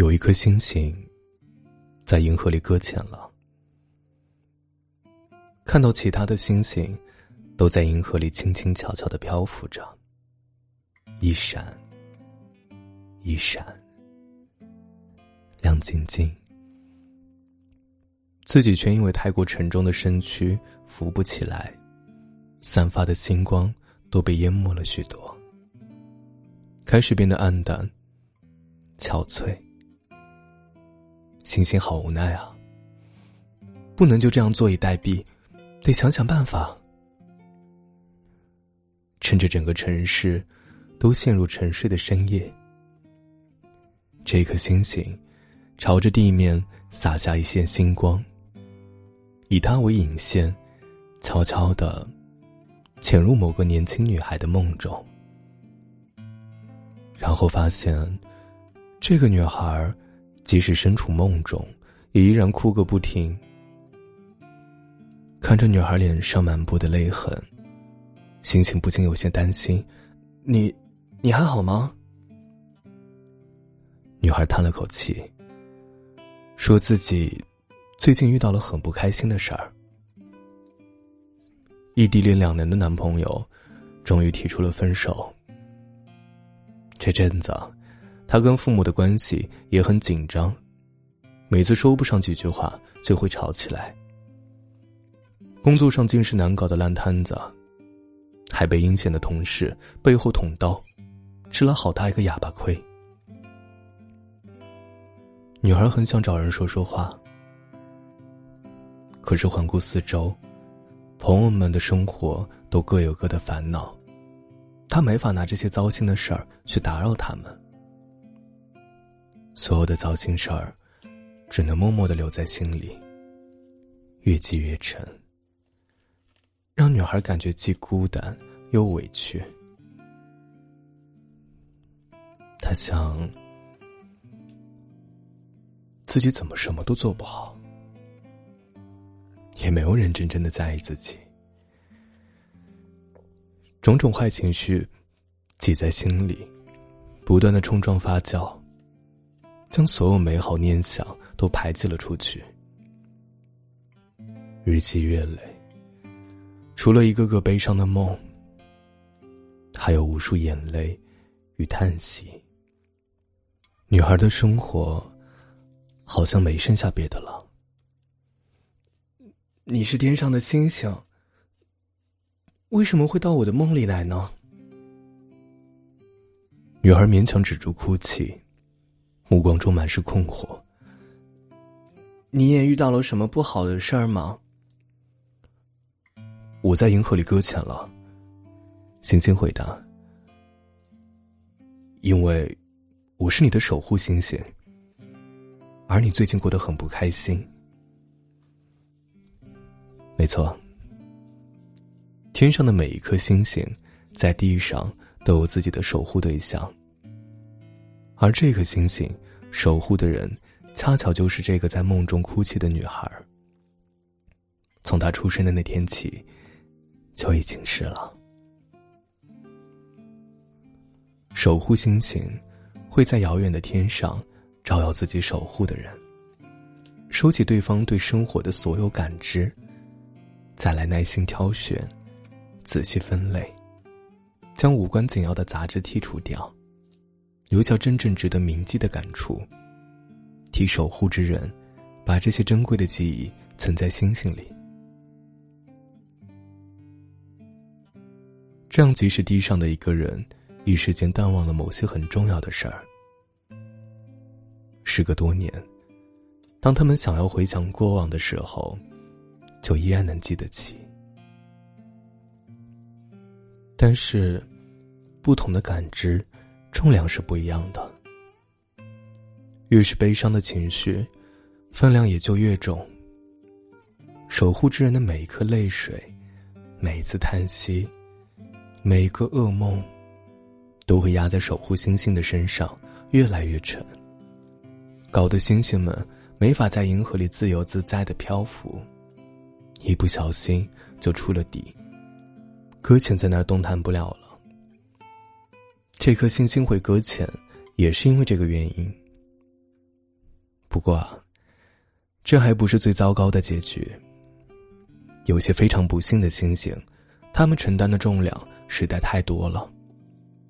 有一颗星星在银河里搁浅了，看到其他的星星都在银河里轻轻悄悄的漂浮着，一闪一闪，亮晶晶，自己却因为太过沉重的身躯浮不起来，散发的星光都被淹没了许多，开始变得暗淡、憔悴。星星好无奈啊，不能就这样坐以待毙，得想想办法。趁着整个城市都陷入沉睡的深夜，这颗星星朝着地面洒下一线星光，以它为引线，悄悄的潜入某个年轻女孩的梦中，然后发现这个女孩。即使身处梦中，也依然哭个不停。看着女孩脸上满布的泪痕，心情不禁有些担心。你，你还好吗？女孩叹了口气，说自己最近遇到了很不开心的事儿。异地恋两年的男朋友，终于提出了分手。这阵子。他跟父母的关系也很紧张，每次说不上几句话就会吵起来。工作上尽是难搞的烂摊子，还被阴险的同事背后捅刀，吃了好大一个哑巴亏。女孩很想找人说说话，可是环顾四周，朋友们的生活都各有各的烦恼，她没法拿这些糟心的事儿去打扰他们。所有的糟心事儿，只能默默的留在心里，越积越沉，让女孩感觉既孤单又委屈。她想，自己怎么什么都做不好，也没有人真正的在意自己，种种坏情绪挤在心里，不断的冲撞发酵。将所有美好念想都排挤了出去，日积月累，除了一个个悲伤的梦，还有无数眼泪与叹息。女孩的生活好像没剩下别的了。你是天上的星星，为什么会到我的梦里来呢？女孩勉强止住哭泣。目光中满是困惑。你也遇到了什么不好的事儿吗？我在银河里搁浅了。星星回答：“因为我是你的守护星星，而你最近过得很不开心。”没错，天上的每一颗星星，在地上都有自己的守护对象。而这颗星星守护的人，恰巧就是这个在梦中哭泣的女孩。从她出生的那天起，就已经是了。守护星星会在遥远的天上照耀自己守护的人，收起对方对生活的所有感知，再来耐心挑选，仔细分类，将无关紧要的杂质剔除掉。留下真正值得铭记的感触。替守护之人，把这些珍贵的记忆存在星星里。这样，即使地上的一个人一时间淡忘了某些很重要的事儿，时隔多年，当他们想要回想过往的时候，就依然能记得起。但是，不同的感知。重量是不一样的，越是悲伤的情绪，分量也就越重。守护之人的每一颗泪水，每一次叹息，每一个噩梦，都会压在守护星星的身上，越来越沉，搞得星星们没法在银河里自由自在的漂浮，一不小心就出了底，搁浅在那儿动弹不了了。这颗星星会搁浅，也是因为这个原因。不过，这还不是最糟糕的结局。有些非常不幸的星星，他们承担的重量实在太多了，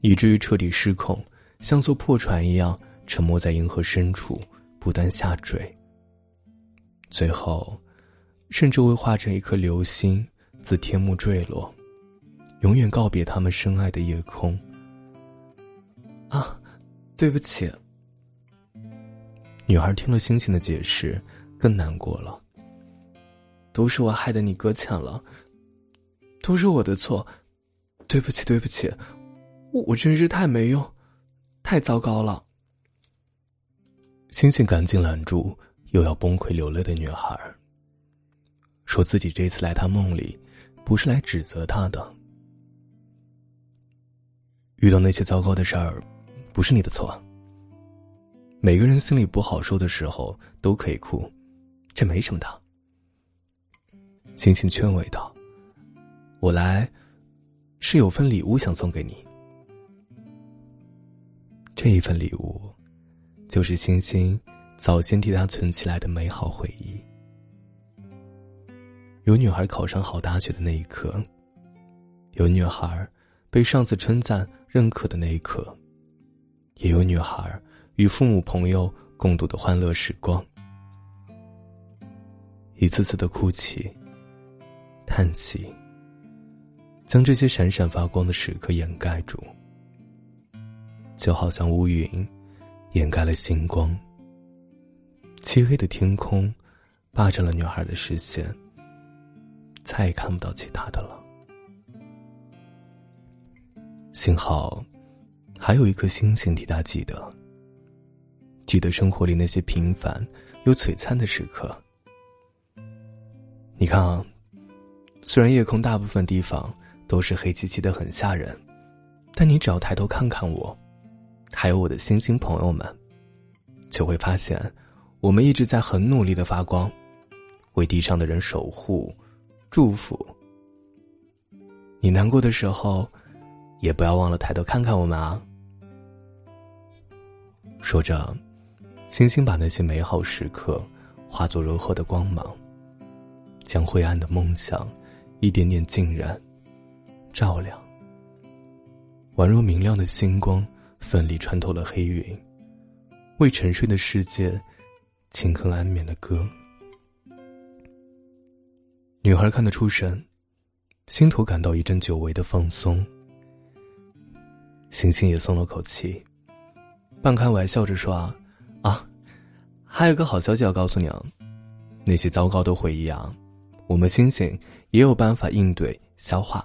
以至于彻底失控，像艘破船一样沉没在银河深处，不断下坠。最后，甚至会化成一颗流星，自天幕坠落，永远告别他们深爱的夜空。啊，对不起。女孩听了星星的解释，更难过了。都是我害得你搁浅了，都是我的错，对不起，对不起，我真是太没用，太糟糕了。星星赶紧拦住又要崩溃流泪的女孩，说自己这次来他梦里，不是来指责他的。遇到那些糟糕的事儿，不是你的错。每个人心里不好受的时候都可以哭，这没什么的。星星劝慰道：“我来，是有份礼物想送给你。这一份礼物，就是星星早先替他存起来的美好回忆。有女孩考上好大学的那一刻，有女孩被上司称赞认可的那一刻，也有女孩。”与父母朋友共度的欢乐时光，一次次的哭泣、叹息，将这些闪闪发光的时刻掩盖住，就好像乌云掩盖了星光。漆黑的天空霸占了女孩的视线，再也看不到其他的了。幸好，还有一颗星星替他记得。记得生活里那些平凡又璀璨的时刻。你看啊，虽然夜空大部分地方都是黑漆漆的，很吓人，但你只要抬头看看我，还有我的星星朋友们，就会发现，我们一直在很努力的发光，为地上的人守护、祝福。你难过的时候，也不要忘了抬头看看我们啊！说着。星星把那些美好时刻化作柔和的光芒，将灰暗的梦想一点点浸染、照亮，宛若明亮的星光，奋力穿透了黑云，为沉睡的世界轻哼安眠的歌。女孩看得出神，心头感到一阵久违的放松。星星也松了口气，半开玩笑着说。啊，还有个好消息要告诉你啊！那些糟糕的回忆啊，我们星星也有办法应对消化，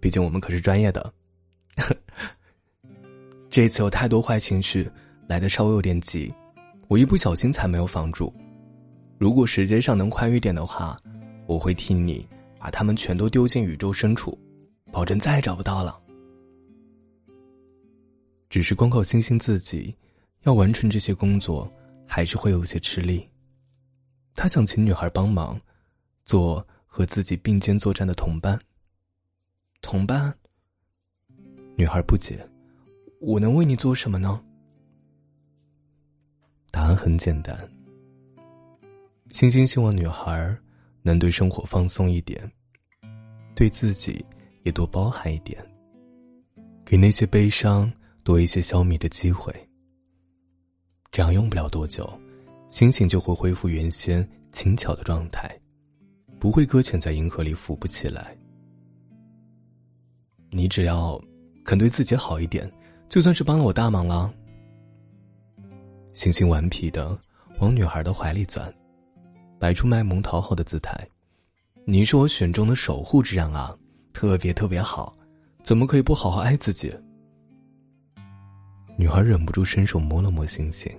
毕竟我们可是专业的。这次有太多坏情绪来的稍微有点急，我一不小心才没有防住。如果时间上能宽裕点的话，我会替你把他们全都丢进宇宙深处，保证再也找不到了。只是光靠星星自己。要完成这些工作，还是会有些吃力。他想请女孩帮忙，做和自己并肩作战的同伴。同伴。女孩不解：“我能为你做什么呢？”答案很简单。星星希望女孩能对生活放松一点，对自己也多包涵一点，给那些悲伤多一些消弭的机会。这样用不了多久，星星就会恢复原先轻巧的状态，不会搁浅在银河里浮不起来。你只要肯对自己好一点，就算是帮了我大忙了。星星顽皮的往女孩的怀里钻，摆出卖萌讨好的姿态。你是我选中的守护之人啊，特别特别好，怎么可以不好好爱自己？女孩忍不住伸手摸了摸星星。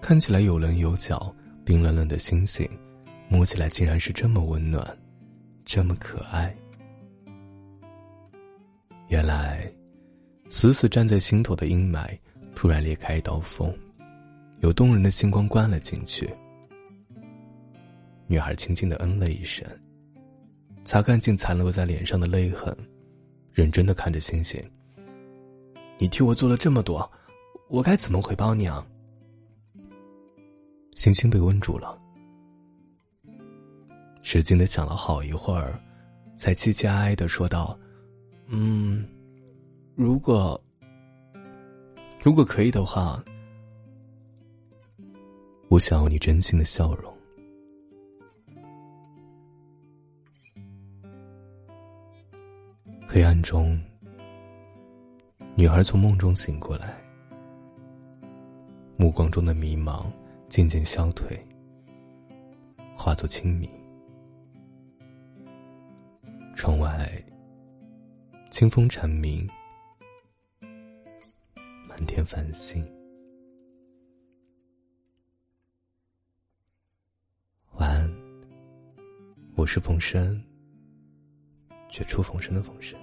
看起来有棱有角、冰冷冷的星星，摸起来竟然是这么温暖，这么可爱。原来，死死站在心头的阴霾突然裂开一道缝，有动人的星光灌了进去。女孩轻轻的嗯了一声，擦干净残留在脸上的泪痕，认真的看着星星：“你替我做了这么多，我该怎么回报你啊？”星星被问住了。使劲的想了好一会儿，才凄凄哀哀的说道：“嗯，如果如果可以的话，我想要你真心的笑容。”黑暗中，女孩从梦中醒过来，目光中的迷茫渐渐消退，化作清明。窗外，清风蝉鸣，满天繁星。晚安，我是冯生。绝处逢生的冯生。